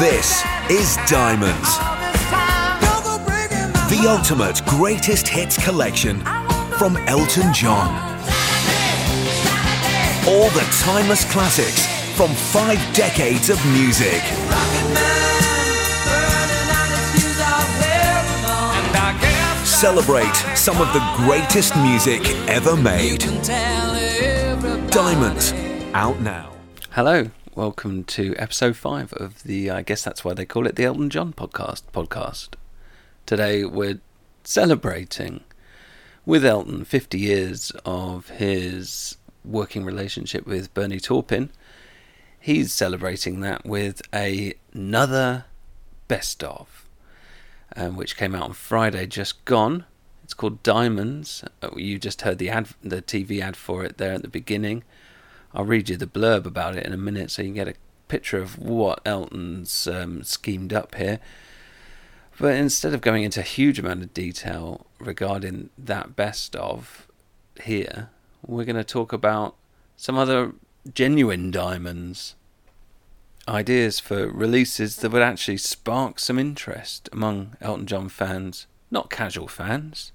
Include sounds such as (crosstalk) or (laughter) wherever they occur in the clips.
This is Diamonds, the ultimate greatest hits collection from Elton John. All the timeless classics from five decades of music. Celebrate some of the greatest music ever made. Diamonds, out now. Hello, welcome to episode five of the. I guess that's why they call it the Elton John podcast. Podcast. Today we're celebrating with Elton 50 years of his working relationship with Bernie Taupin. He's celebrating that with a, another best of, um, which came out on Friday, just gone. It's called Diamonds. Uh, You just heard the ad, the TV ad for it there at the beginning. I'll read you the blurb about it in a minute so you can get a picture of what Elton's um, schemed up here. But instead of going into a huge amount of detail regarding that best of here, we're going to talk about some other genuine diamonds. Ideas for releases that would actually spark some interest among Elton John fans, not casual fans,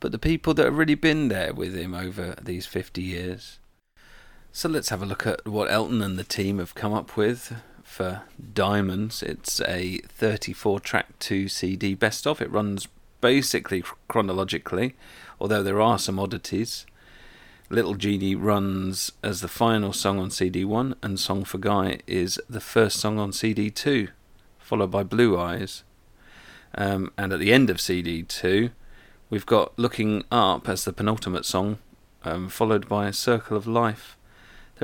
but the people that have really been there with him over these 50 years. So let's have a look at what Elton and the team have come up with for Diamonds. It's a 34 track 2 CD best of. It runs basically chronologically, although there are some oddities. Little Jeannie runs as the final song on CD 1, and Song for Guy is the first song on CD 2, followed by Blue Eyes. Um, and at the end of CD 2, we've got Looking Up as the penultimate song, um, followed by Circle of Life.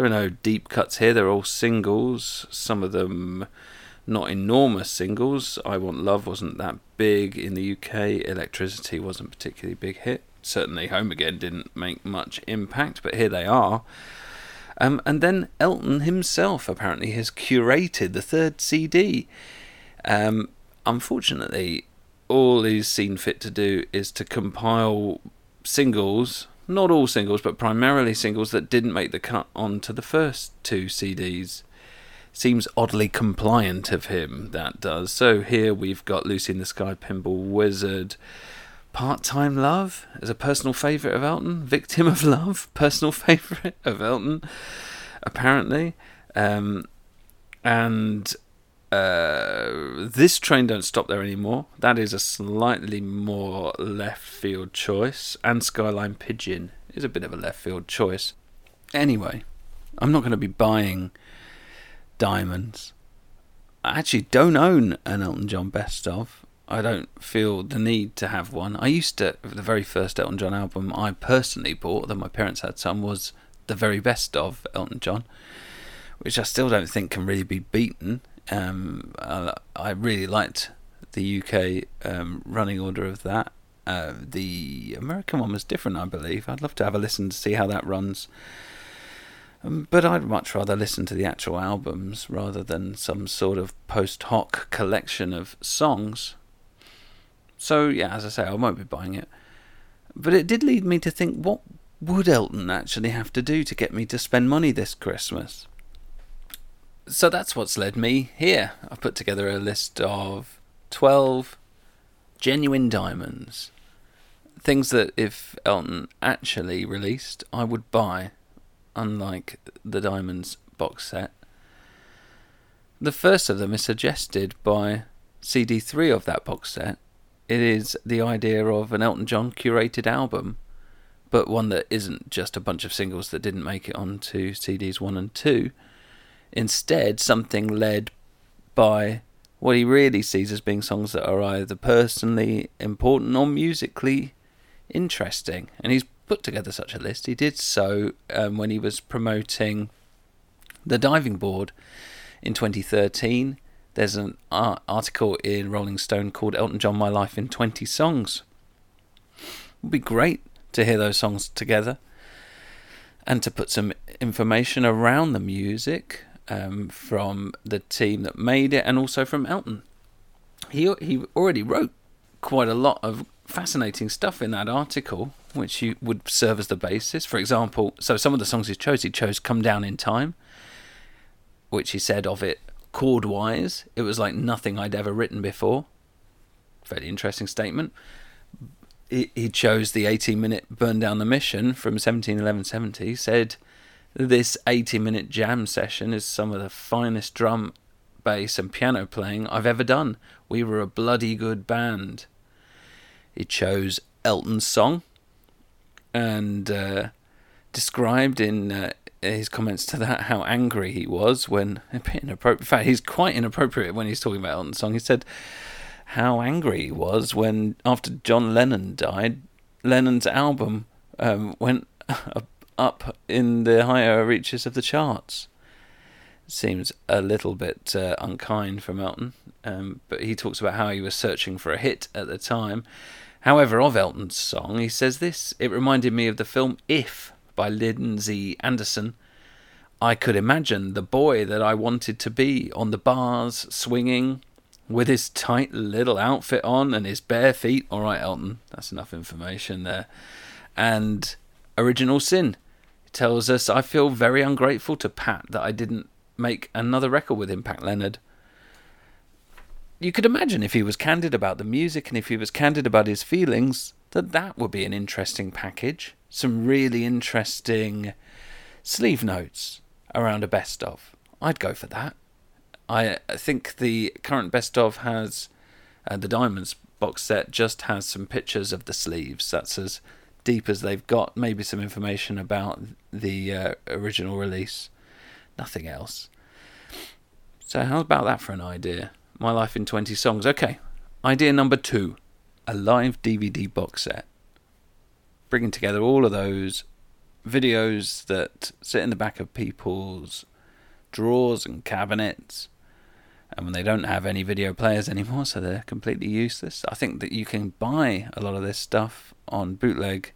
There are no deep cuts here, they're all singles, some of them not enormous singles. I Want Love wasn't that big in the UK, Electricity wasn't particularly big hit. Certainly Home Again didn't make much impact, but here they are. Um, and then Elton himself apparently has curated the third CD. Um, unfortunately, all he's seen fit to do is to compile singles, not all singles, but primarily singles that didn't make the cut onto the first two CDs. Seems oddly compliant of him, that does. So here we've got Lucy in the Sky, Pinball Wizard, Part Time Love as a personal favourite of Elton, Victim of Love, (laughs) personal favourite of Elton, apparently. Um, and uh, this train don't stop there anymore. That is a slightly more left field choice, and Skyline Pigeon is a bit of a left field choice. Anyway, I'm not going to be buying diamonds. I actually don't own an Elton John best of. I don't feel the need to have one. I used to, the very first Elton John album I personally bought, that my parents had some, was the very best of Elton John, which I still don't think can really be beaten. Um, I, really liked the UK um, running order of that. Uh, the American one was different, I believe. I'd love to have a listen to see how that runs. Um, but I'd much rather listen to the actual albums rather than some sort of post hoc collection of songs. So, yeah, as I say, I won't be buying it. But it did lead me to think what would Elton actually have to do to get me to spend money this Christmas? So that's what's led me here. I've put together a list of 12 genuine diamonds. Things that if Elton actually released, I would buy, unlike the Diamonds box set. The first of them is suggested by CD3 of that box set. It is the idea of an Elton John curated album, but one that isn't just a bunch of singles that didn't make it onto CDs 1 and 2. Instead, something led by what he really sees as being songs that are either personally important or musically interesting. And he's put together such a list. He did so um, when he was promoting the diving board in 2013. There's an article in Rolling Stone called Elton John My Life in 20 Songs. It would be great to hear those songs together and to put some information around the music um, from the team that made it and also from Elton. He, he already wrote quite a lot of fascinating stuff in that article, which you would serve as the basis. For example, so some of the songs he chose, he chose Come Down in Time, which he said of it chord wise, it was like nothing I'd ever written before. Fairly interesting statement. He, he chose the 18 minute Burn Down the Mission from 171170. Said this 80 minute jam session is some of the finest drum, bass, and piano playing I've ever done. We were a bloody good band. He chose Elton's song and uh, described in uh, his comments to that how angry he was when a bit inappropriate. In fact, he's quite inappropriate when he's talking about Elton's song. He said how angry he was when after John Lennon died, Lennon's album um, went (laughs) up in the higher reaches of the charts. Seems a little bit uh, unkind for Elton, um, but he talks about how he was searching for a hit at the time. However, of Elton's song, he says this it reminded me of the film If by Lindsay Anderson. I could imagine the boy that I wanted to be on the bars, swinging, with his tight little outfit on and his bare feet. All right, Elton, that's enough information there. And Original Sin tells us I feel very ungrateful to Pat that I didn't make another record with him, Pat Leonard. You could imagine if he was candid about the music and if he was candid about his feelings, that that would be an interesting package. Some really interesting sleeve notes around a best of. I'd go for that. I think the current best of has uh, the Diamonds box set just has some pictures of the sleeves. That's as deep as they've got. Maybe some information about the uh, original release. Nothing else. So how about that for an idea? My life in 20 songs. Okay. Idea number 2. A live DVD box set. Bringing together all of those videos that sit in the back of people's drawers and cabinets and when they don't have any video players anymore, so they're completely useless. I think that you can buy a lot of this stuff on bootleg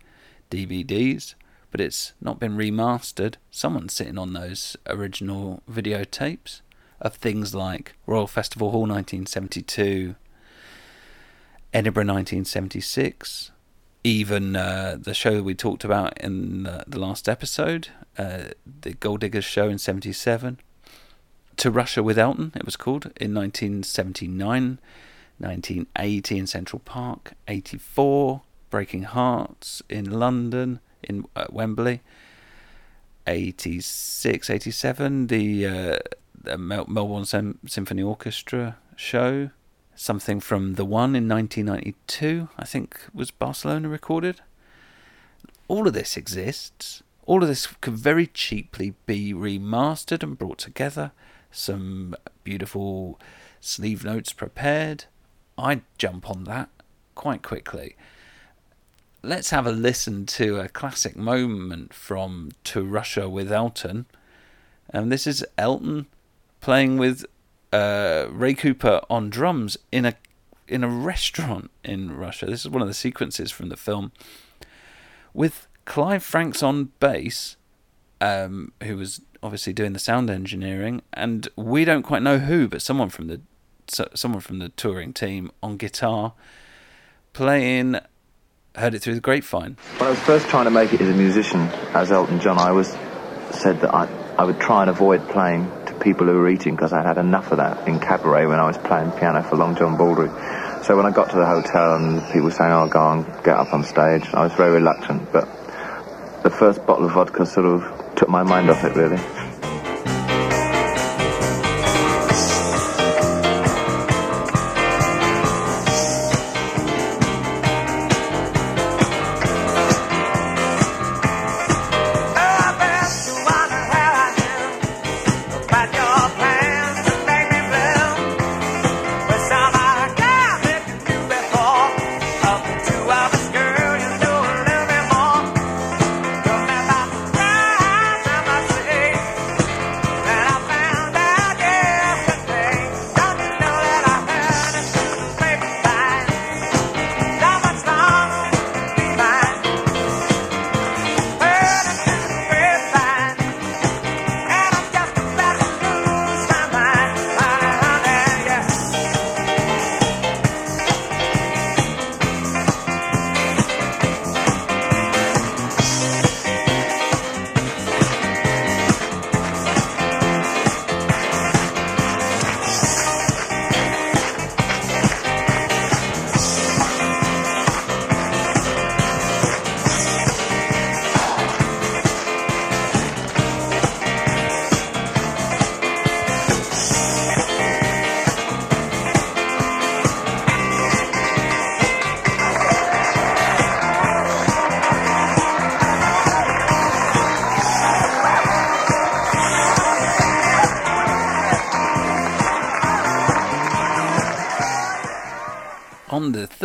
DVDs, but it's not been remastered. Someone's sitting on those original videotapes of things like Royal Festival Hall 1972, Edinburgh 1976, even uh, the show we talked about in the, the last episode, uh, the Gold Diggers show in 77 to Russia with Elton, it was called, in 1979, 1980 in Central Park, 84, Breaking Hearts in London, in uh, Wembley, 86, 87, the, uh, the Mel- Melbourne Sem- Symphony Orchestra show, something from The One in 1992, I think was Barcelona recorded. All of this exists. All of this could very cheaply be remastered and brought together some beautiful sleeve notes prepared, I'd jump on that quite quickly. Let's have a listen to a classic moment from To Russia with Elton. And this is Elton playing with uh, Ray Cooper on drums in a in a restaurant in Russia. This is one of the sequences from the film with Clive Franks on bass, um, who was obviously doing the sound engineering, and we don't quite know who, but someone from the someone from the touring team on guitar playing heard it through the grapevine. When I was first trying to make it as a musician, as Elton John, I was said that I, I would try and avoid playing to people who were eating because I'd had enough of that in cabaret when I was playing piano for Long John Baldry. So when I got to the hotel and people were saying, "Oh, go on, get up on stage," I was very reluctant. But the first bottle of vodka sort of took my mind off it, really.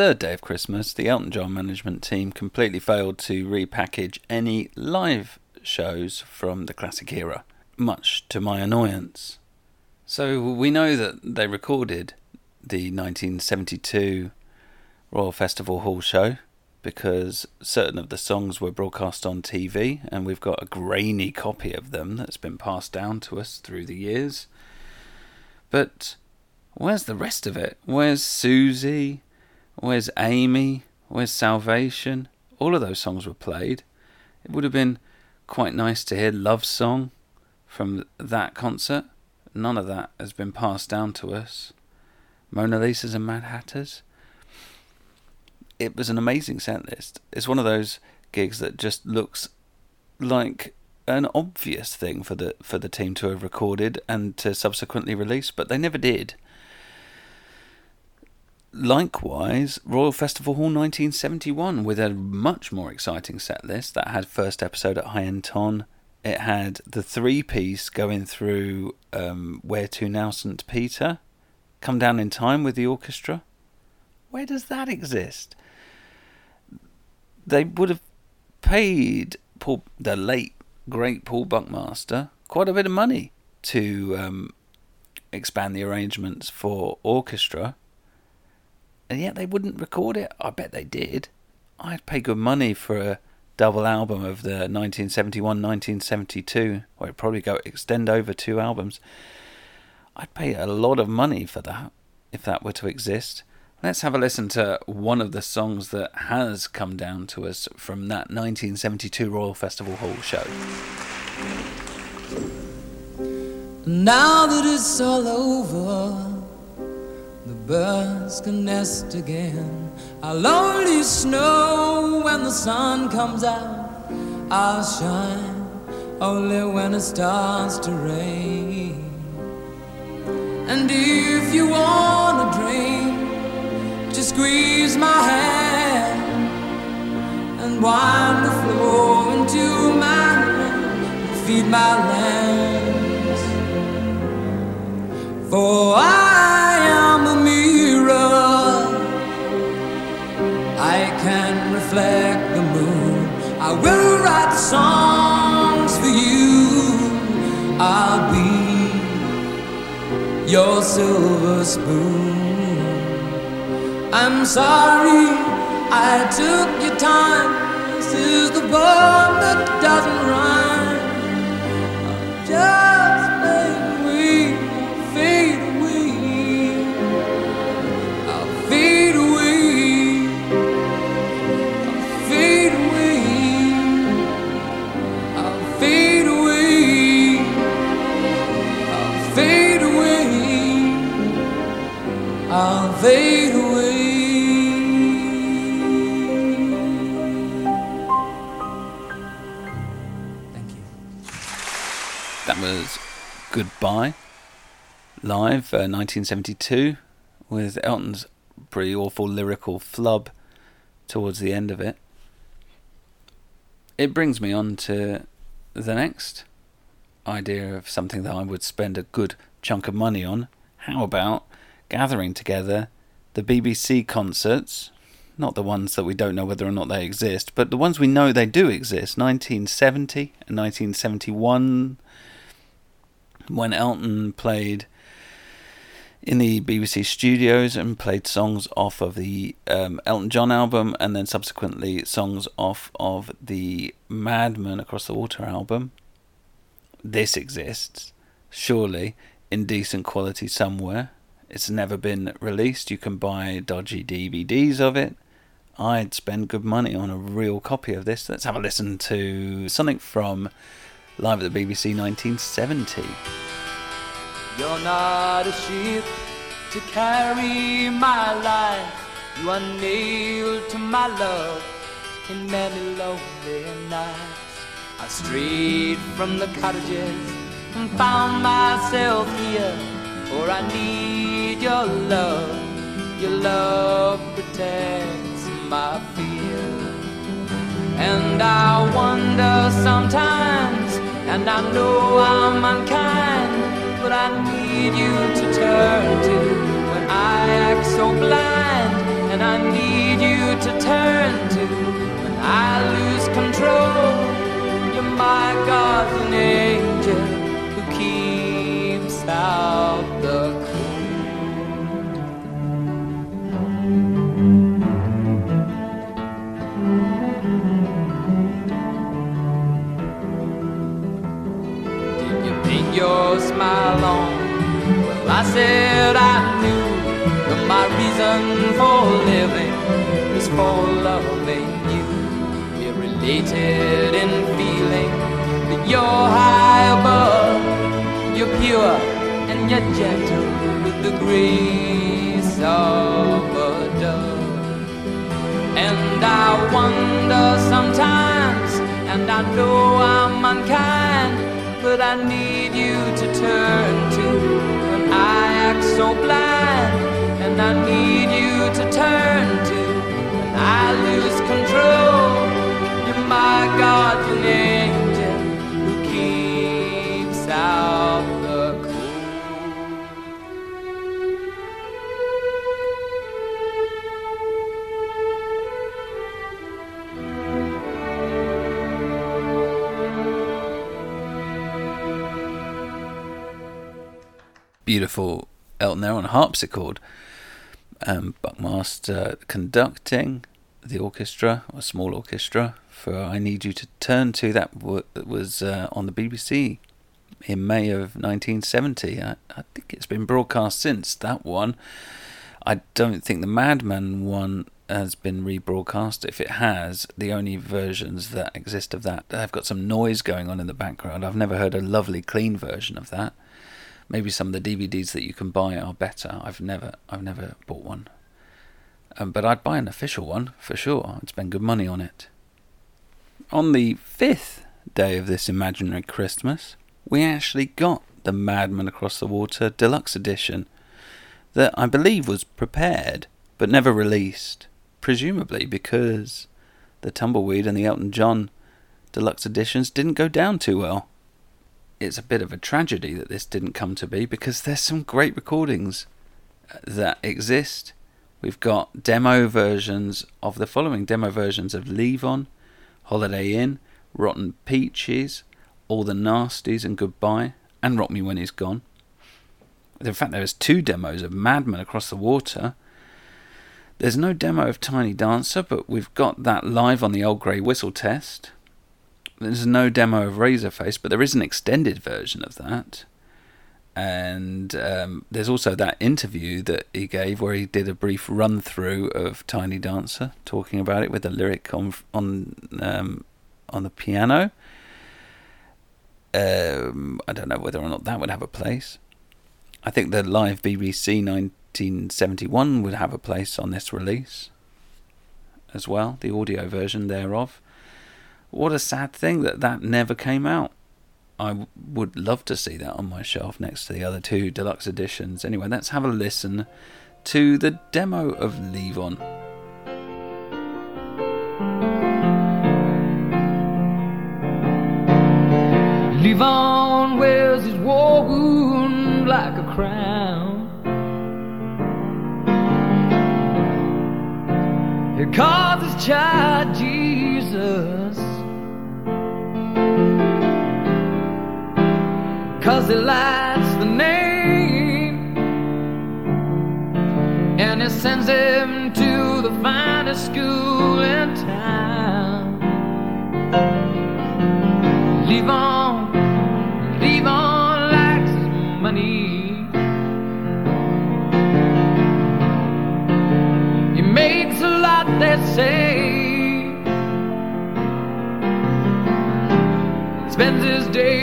Third day of Christmas, the Elton John management team completely failed to repackage any live shows from the classic era, much to my annoyance. So we know that they recorded the 1972 Royal Festival Hall show because certain of the songs were broadcast on TV, and we've got a grainy copy of them that's been passed down to us through the years. But where's the rest of it? Where's Susie? Where's Amy? Where's Salvation? All of those songs were played. It would have been quite nice to hear Love Song from that concert. None of that has been passed down to us. Mona Lisa's and Mad Hatters. It was an amazing set list. It's one of those gigs that just looks like an obvious thing for the for the team to have recorded and to subsequently release, but they never did. Likewise, Royal Festival Hall 1971 with a much more exciting set list that had first episode at Hienton. It had the three piece going through um, Where to Now St. Peter, Come Down in Time with the orchestra. Where does that exist? They would have paid Paul, the late, great Paul Buckmaster quite a bit of money to um, expand the arrangements for orchestra and yet they wouldn't record it. I bet they did. I'd pay good money for a double album of the 1971 1972, or it'd probably go extend over two albums. I'd pay a lot of money for that if that were to exist. Let's have a listen to one of the songs that has come down to us from that 1972 Royal Festival Hall show. Now that it's all over birds can nest again. I'll only snow when the sun comes out. I'll shine only when it starts to rain. And if you wanna dream, just squeeze my hand and wind the flow into my hand and feed my lambs. For I reflect the moon. I will write songs for you. I'll be your silver spoon. I'm sorry I took your time. This is the poem that doesn't rhyme. I'm just fade away. Thank you. That was Goodbye, live, uh, 1972, with Elton's pretty awful lyrical flub towards the end of it. It brings me on to the next idea of something that I would spend a good chunk of money on. How about gathering together the BBC concerts, not the ones that we don't know whether or not they exist, but the ones we know they do exist 1970 and 1971 when Elton played in the BBC studios and played songs off of the um, Elton John album and then subsequently songs off of the Madman Across the Water album. This exists, surely, in decent quality somewhere. It's never been released. You can buy dodgy DVDs of it. I'd spend good money on a real copy of this. Let's have a listen to something from live at the BBC 1970. You're not a ship to carry my life. You are nailed to my love in many lonely nights. I strayed from the cottages and found myself here For I need your love. Your love protects my fear. And I wonder sometimes, and I know I'm unkind, but I need you to turn to when I act so blind. And I need you to turn to when I lose control. You're my guardian angel I said I knew that my reason for living was for loving you. We're related in feeling that you're high above. You're pure and you're gentle with the grace of a dove. And I wonder sometimes, and I know I'm unkind, but I need you to turn to so blind. And I need you to turn to when I lose control. You're my guardian angel who keeps out the cold. Beautiful Elton there on harpsichord. Um, Buckmaster conducting the orchestra, a small orchestra, for I Need You to Turn to. That w- was uh, on the BBC in May of 1970. I, I think it's been broadcast since that one. I don't think the Madman one has been rebroadcast. If it has, the only versions that exist of that I've got some noise going on in the background. I've never heard a lovely clean version of that. Maybe some of the DVDs that you can buy are better. I've never, I've never bought one. Um, but I'd buy an official one for sure. I'd spend good money on it. On the fifth day of this imaginary Christmas, we actually got the Madman Across the Water Deluxe Edition that I believe was prepared but never released, presumably because the Tumbleweed and the Elton John Deluxe Editions didn't go down too well. It's a bit of a tragedy that this didn't come to be because there's some great recordings uh, that exist. We've got demo versions of the following demo versions of Levon, Holiday Inn, Rotten Peaches, All the Nasties and Goodbye, and Rock Me When He's Gone. In fact, there's two demos of Madman Across the Water. There's no demo of Tiny Dancer, but we've got that live on the Old Grey Whistle test. There's no demo of Razorface, but there is an extended version of that. And um, there's also that interview that he gave where he did a brief run through of Tiny Dancer, talking about it with the lyric on on um, on the piano. Um, I don't know whether or not that would have a place. I think the live BBC 1971 would have a place on this release as well, the audio version thereof. What a sad thing that that never came out. I would love to see that on my shelf next to the other two deluxe editions. Anyway, let's have a listen to the demo of Leave On. Levon wears his war wound like a crown. He calls his child Jesus. Cause he likes the name. And he sends him to the finest school in town. Levon, leave on likes his money. He makes a lot, they say. Spends his days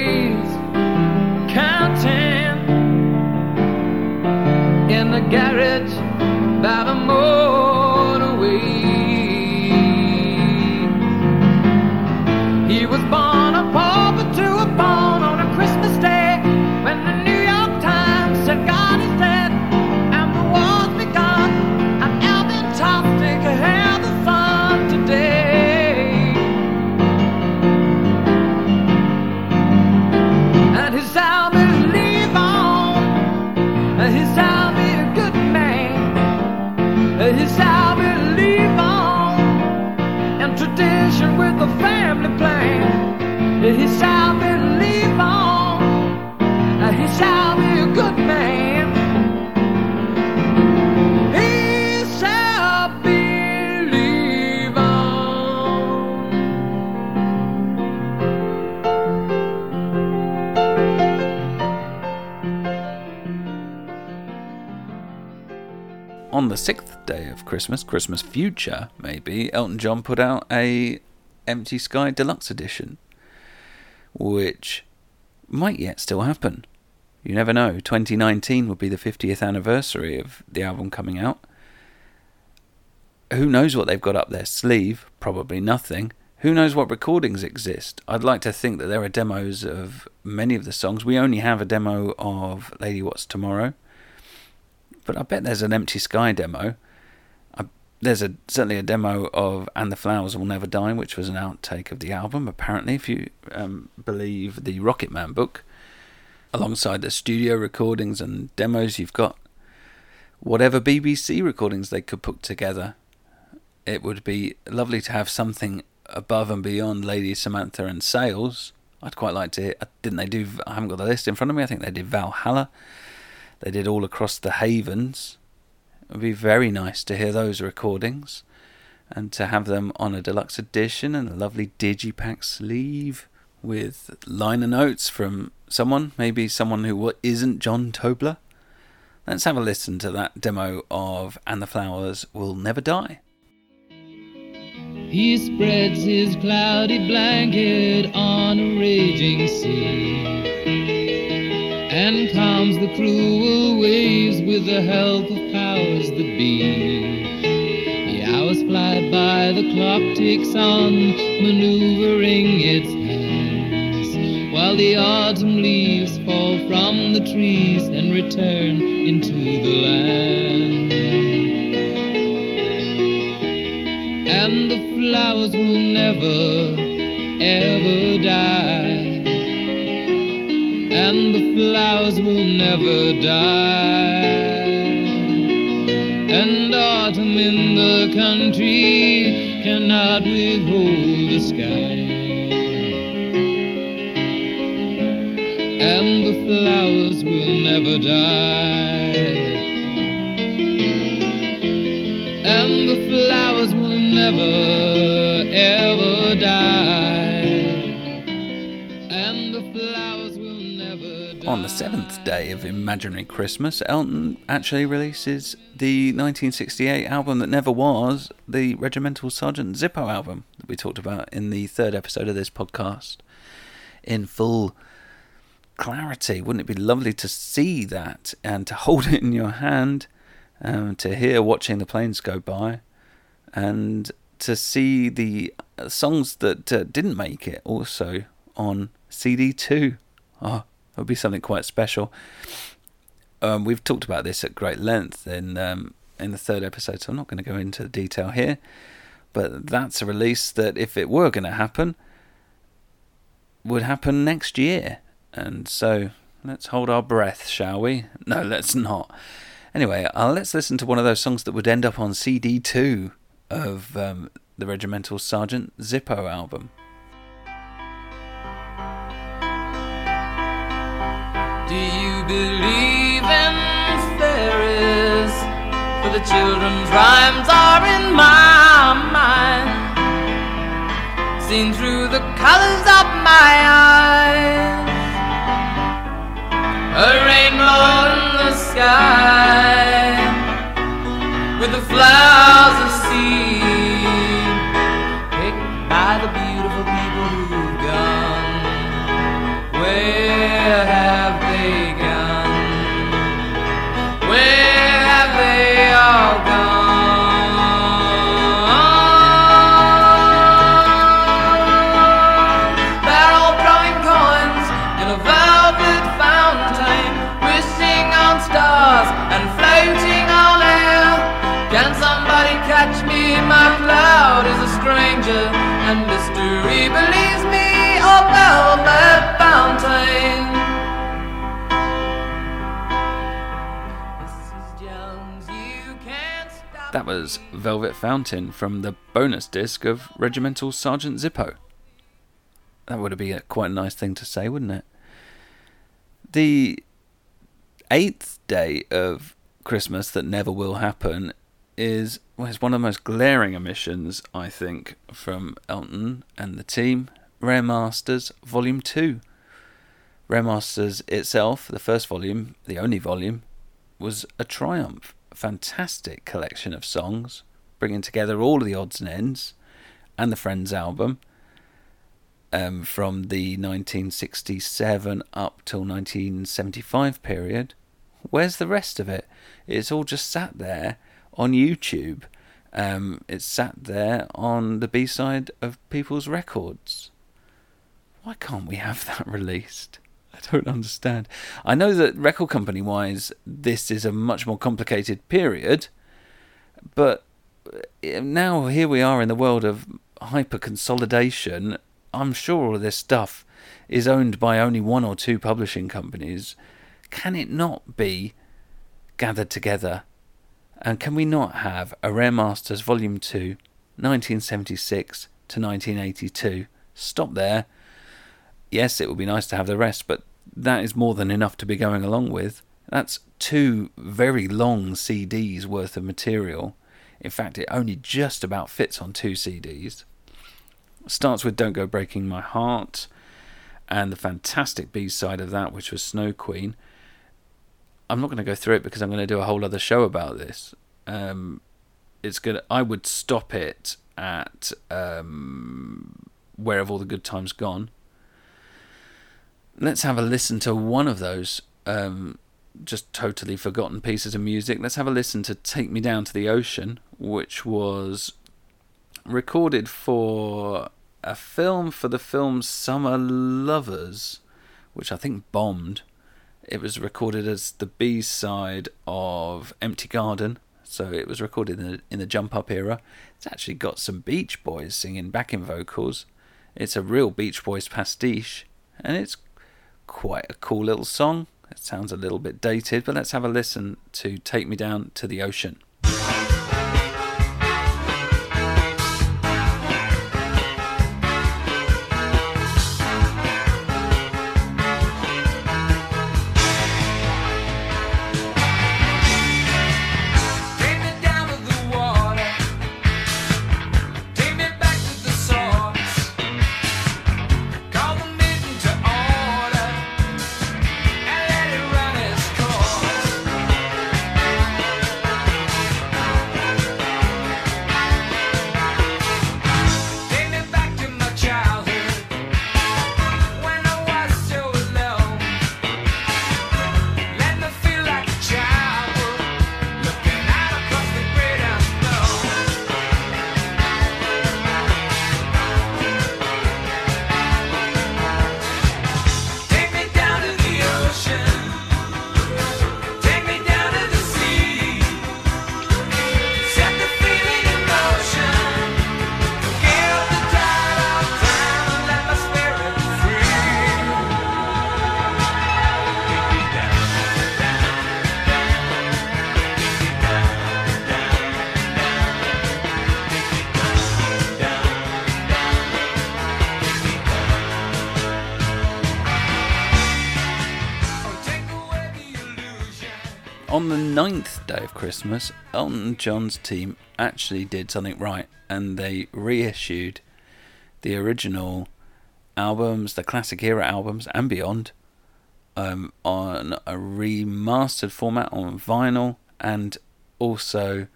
On the sixth day of Christmas, Christmas Future, maybe, Elton John put out a Empty Sky Deluxe Edition, which might yet still happen. You never know. 2019 would be the 50th anniversary of the album coming out. Who knows what they've got up their sleeve? Probably nothing. Who knows what recordings exist? I'd like to think that there are demos of many of the songs. We only have a demo of Lady What's Tomorrow but I bet there's an Empty Sky demo. I, there's a certainly a demo of And the Flowers Will Never Die, which was an outtake of the album, apparently, if you um, believe the Rocket Man book. Alongside the studio recordings and demos, you've got whatever BBC recordings they could put together. It would be lovely to have something above and beyond Lady Samantha and Sails. I'd quite like to hear. Didn't they do? I haven't got the list in front of me. I think they did Valhalla. They did all across the Havens. It would be very nice to hear those recordings and to have them on a deluxe edition and a lovely digipack sleeve with liner notes from someone, maybe someone who isn't John Tobler. Let's have a listen to that demo of And the Flowers Will Never Die. He spreads his cloudy blanket on a raging sea and calms the cruel waves with the help of powers that be. The hours fly by, the clock ticks on, maneuvering its hands, while the autumn leaves fall from the trees and return into the land. And the flowers will never, ever die and the flowers will never die. And autumn in the country cannot withhold the sky. And the flowers will never die. And the flowers will never, ever On the seventh day of Imaginary Christmas, Elton actually releases the 1968 album that never was, the Regimental Sergeant Zippo album that we talked about in the third episode of this podcast, in full clarity. Wouldn't it be lovely to see that and to hold it in your hand, um, to hear watching the planes go by, and to see the uh, songs that uh, didn't make it also on CD2? Oh, it would be something quite special. Um, we've talked about this at great length in um, in the third episode, so I'm not going to go into the detail here. But that's a release that, if it were going to happen, would happen next year. And so let's hold our breath, shall we? (laughs) No, let's not. Anyway, uh, let's listen to one of those songs that would end up on CD2 of um, the Regimental Sergeant Zippo album. Do you believe in fairies? For the children's rhymes are in my mind, seen through the colors of my eyes. A rainbow in the sky, with the flowers of seed, stars and floating on air. Can somebody catch me? My cloud is a stranger and mystery believes me that fountain. That was Velvet Fountain from the bonus disc of Regimental Sergeant Zippo. That would have been a, quite a nice thing to say, wouldn't it? The eighth day of Christmas that never will happen is well, it's one of the most glaring omissions, I think, from Elton and the team. Rare Masters Volume 2. Rare Masters itself, the first volume, the only volume, was a triumph. A fantastic collection of songs, bringing together all the odds and ends, and the Friends album um, from the 1967 up till 1975 period. Where's the rest of it? It's all just sat there on YouTube. Um, it's sat there on the B side of people's records. Why can't we have that (laughs) released? I don't understand. I know that record company wise, this is a much more complicated period, but uh, now here we are in the world of hyper consolidation. I'm sure all of this stuff is owned by only one or two publishing companies. Can it not be gathered together? And can we not have a Rare Masters Volume 2, 1976 to 1982? Stop there yes, it would be nice to have the rest, but that is more than enough to be going along with. That's two very long CDs worth of material. In fact, it only just about fits on two CDs. Starts with Don't Go Breaking My Heart and the fantastic B side of that, which was Snow Queen. I'm not going to go through it because I'm going to do a whole other show about this. Um, it's good. I would stop it at um, Where Have All the Good Times Gone let's have a listen to one of those um, just totally forgotten pieces of music. Let's have a listen to Take Me Down to the Ocean, which was recorded for a film for the film Summer Lovers, which I think bombed. It was recorded as the B side of Empty Garden, so it was recorded in the, in the Jump Up era. It's actually got some Beach Boys singing backing vocals. It's a real Beach Boys pastiche, and it's quite a cool little song. It sounds a little bit dated, but let's have a listen to Take Me Down to the Ocean. On the ninth day of Christmas, Elton John's team actually did something right and they reissued the original albums, the classic era albums, and beyond um, on a remastered format on vinyl and also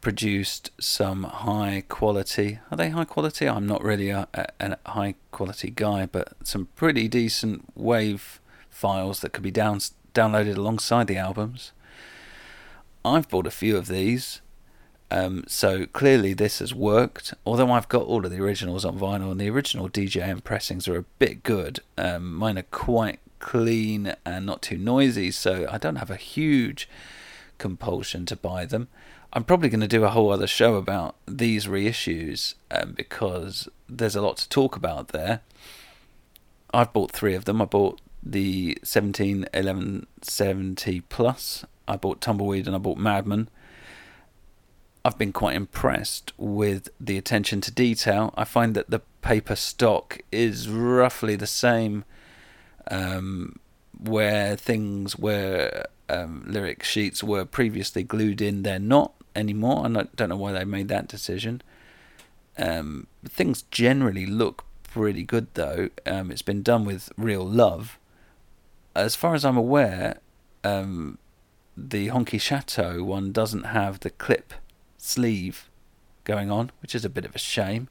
produced some high quality. Are they high quality? I'm not really a, a, a high quality guy, but some pretty decent wave files that could be down downloaded alongside the albums. I've bought a few of these, um, so clearly this has worked. Although I've got all of the originals on vinyl, and the original DJM pressings are a bit good. Um, mine are quite clean and not too noisy, so I don't have a huge compulsion to buy them. I'm probably going to do a whole other show about these reissues um, because there's a lot to talk about there. I've bought three of them. I bought the 17 11 70 plus. I bought Tumbleweed and I bought Madman. I've been quite impressed with the attention to detail. I find that the paper stock is roughly the same, um, where things where um, lyric sheets were previously glued in, they're not anymore. And I don't know why they made that decision. Um, things generally look pretty good though. Um, it's been done with real love. As far as I'm aware, um, the Honky Chateau one doesn't have the clip sleeve going on, which is a bit of a shame.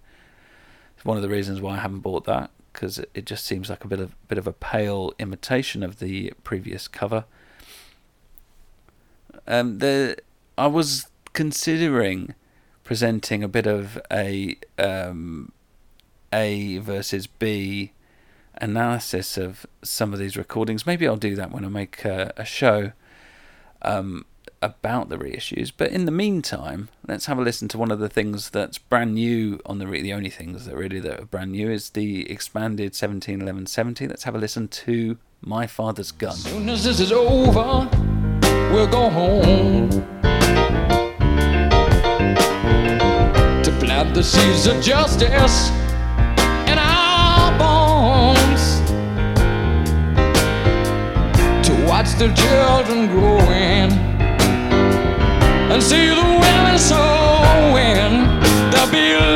It's one of the reasons why I haven't bought that because it just seems like a bit of bit of a pale imitation of the previous cover. Um, the I was considering presenting a bit of a um, A versus B analysis of some of these recordings. Maybe I'll do that when I make a, a show um, about the reissues. But in the meantime, let's have a listen to one of the things that's brand new on the re- the only things that really that are brand new is the expanded 171170. Let's have a listen to My Father's Gun. Soon as this is over, we'll go home to plant the seeds of justice watch the children growing and see the women sewing. There'll be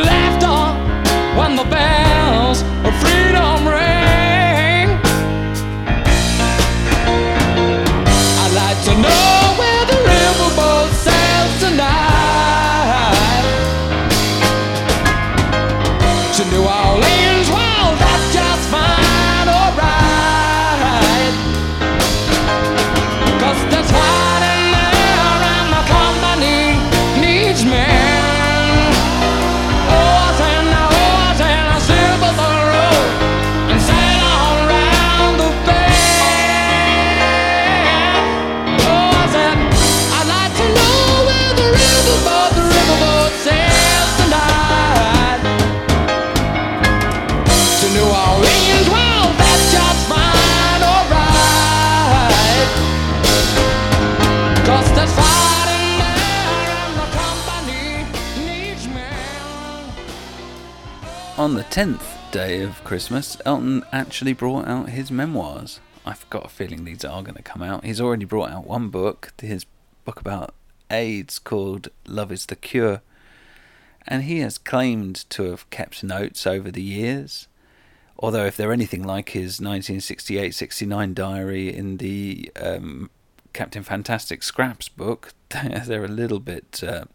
10th day of Christmas, Elton actually brought out his memoirs. I've got a feeling these are going to come out. He's already brought out one book, his book about AIDS called Love is the Cure. And he has claimed to have kept notes over the years. Although, if they're anything like his 1968 69 diary in the um, Captain Fantastic Scraps book, (laughs) they're a little bit uh,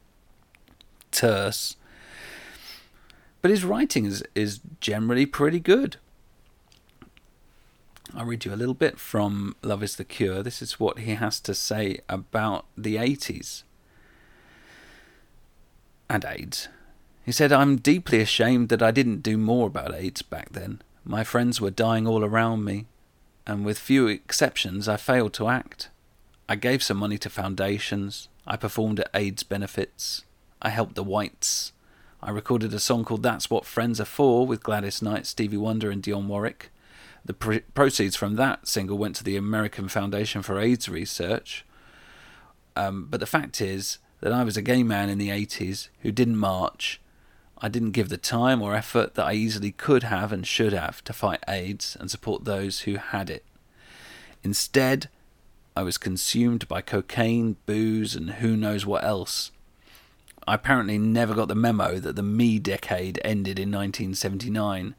terse. But his writing is, is generally pretty good. I'll read you a little bit from Love is the Cure. This is what he has to say about the 80s and AIDS. He said, I'm deeply ashamed that I didn't do more about AIDS back then. My friends were dying all around me, and with few exceptions, I failed to act. I gave some money to foundations. I performed at AIDS benefits. I helped the whites. I recorded a song called That's What Friends Are For with Gladys Knight, Stevie Wonder, and Dionne Warwick. The pr- proceeds from that single went to the American Foundation for AIDS Research. Um, but the fact is that I was a gay man in the 80s who didn't march. I didn't give the time or effort that I easily could have and should have to fight AIDS and support those who had it. Instead, I was consumed by cocaine, booze, and who knows what else. I apparently never got the memo that the me decade ended in 1979.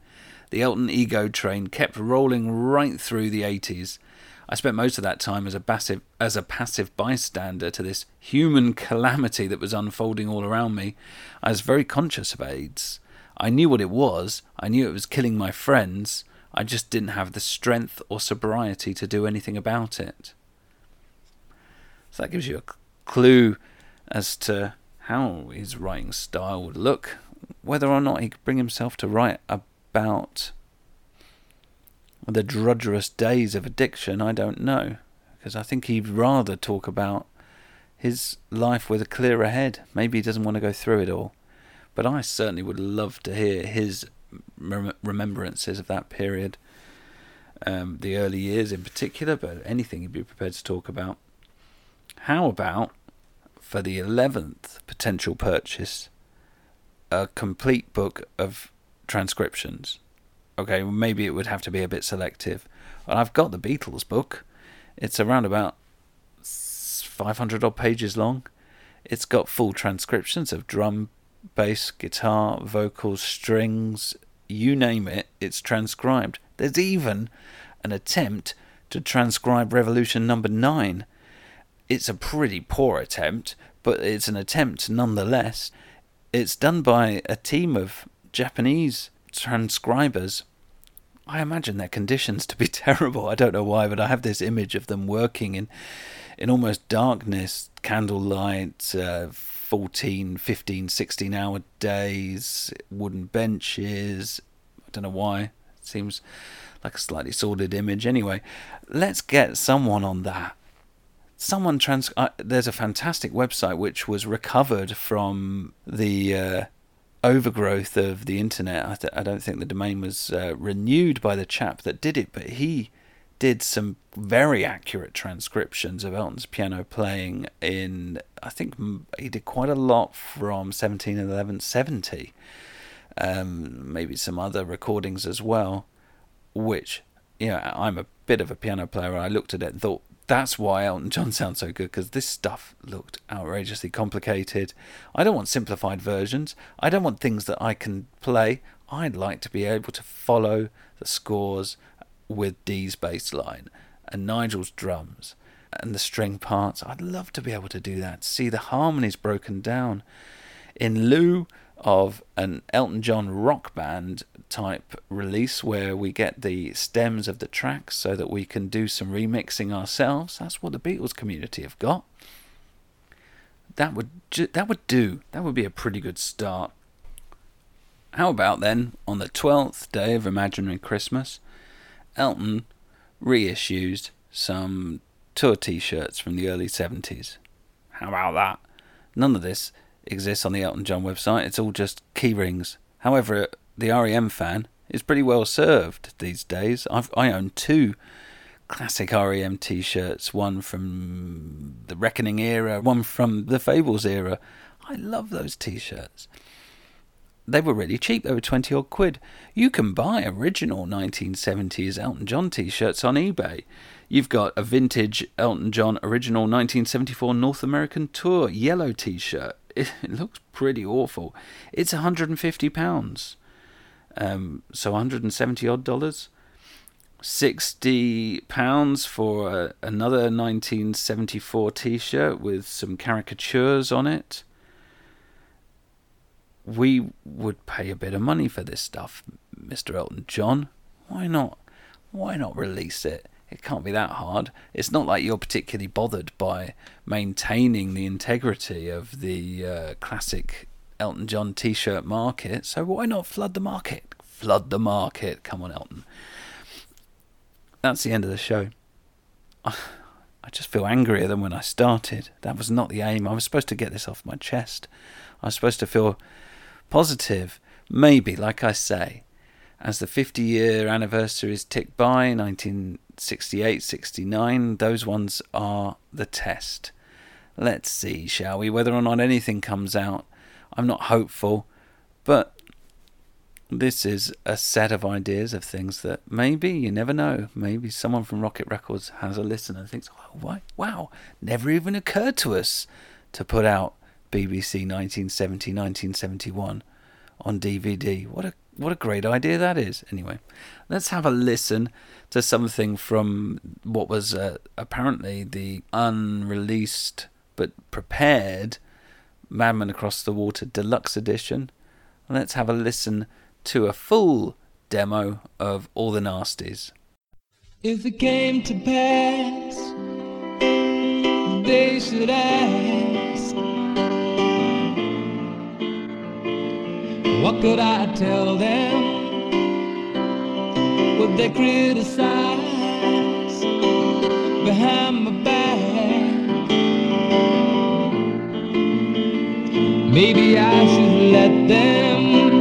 The Elton ego train kept rolling right through the 80s. I spent most of that time as a passive as a passive bystander to this human calamity that was unfolding all around me. I was very conscious of AIDS. I knew what it was. I knew it was killing my friends. I just didn't have the strength or sobriety to do anything about it. So that gives you a clue as to how his writing style would look. Whether or not he could bring himself to write about the drudgerous days of addiction, I don't know. Because I think he'd rather talk about his life with a clearer head. Maybe he doesn't want to go through it all. But I certainly would love to hear his rem- remembrances of that period, um, the early years in particular, but anything he'd be prepared to talk about. How about for the 11th potential purchase a complete book of transcriptions. Okay, maybe it would have to be a bit selective. Well, I've got the Beatles book. It's around about 500 odd pages long. It's got full transcriptions of drum, bass, guitar, vocals, strings, you name it, it's transcribed. There's even an attempt to transcribe Revolution number 9. It's a pretty poor attempt, but it's an attempt nonetheless. It's done by a team of Japanese transcribers. I imagine their conditions to be (laughs) terrible. I don't know why, but I have this image of them working in in almost darkness, candlelight, uh, 14, 15, 16 hour days, wooden benches. I don't know why. It seems like a slightly sordid image. Anyway, let's get someone on that. Someone trans. Uh, there's a fantastic website which was recovered from the uh, overgrowth of the internet. I, th- I, don't think the domain was uh, renewed by the chap that did it, but he did some very accurate transcriptions of Elton's piano playing in, I think he did quite a lot from 17 and 11 70, um, maybe some other recordings as well, which, you know, I'm a bit of a piano player. I looked at it and thought, that's why Elton John (laughs) sounds so good because this stuff looked outrageously complicated. I don't want simplified versions. I don't want things that I can play. I'd like to be able to follow the scores with Dee's bass line and Nigel's drums and the string parts. I'd love to be able to do that, see the harmonies broken down in lieu of an Elton John rock band type release where we get the stems of the tracks so that we can do some remixing ourselves. That's what the Beatles community have got. That would ju- that would do. That would be a pretty good start. How about then on the 12th day of Imaginary Christmas, Elton reissues some tour t shirts from the early 70s. How about that? None of this exists on the Elton John website, it's all just keyrings. However, the REM fan is pretty well served these days. I've, I own two classic REM t shirts one from the Reckoning era, one from the Fables era. I love those t shirts they were really cheap. They were 20 odd quid. You can buy original 1970s Elton John t shirts on eBay. You've got a vintage Elton John original 1974 North American Tour yellow t shirt. It, looks pretty awful. It's £150. Um, so 170 odd dollars. 60 pounds for a, another 1974 t-shirt with some caricatures on it we would pay a bit of money for this stuff, Mr. Elton John. Why not? Why not release it? It can't be that hard. It's not like you're particularly bothered by maintaining the integrity of the uh, classic Elton John t shirt market, so why not flood the market? Flood the market. Come on, Elton. That's the end of the show. (sighs) I just feel angrier than when I started. That was not the aim. I was supposed to get this off my chest. I was supposed to feel positive. Maybe, like I say, as the 50 year anniversaries tick by, 1968, 69, those ones are the test. Let's see, shall we, whether or not anything comes out. I'm not hopeful, but this is a set of ideas of things that maybe, you never know, maybe someone from Rocket Records has a listen and thinks, oh, wow, never even occurred to us to put out BBC 1970 1971 on DVD. What a what a great idea that is. Anyway, let's have a listen to something from what was uh, apparently the unreleased but prepared Madman Across the Water Deluxe Edition. Let's have a listen to a full demo of All the Nasties. If it came to pass, they should ask. What could I tell them? Would they criticize behind my back? Maybe I should let them.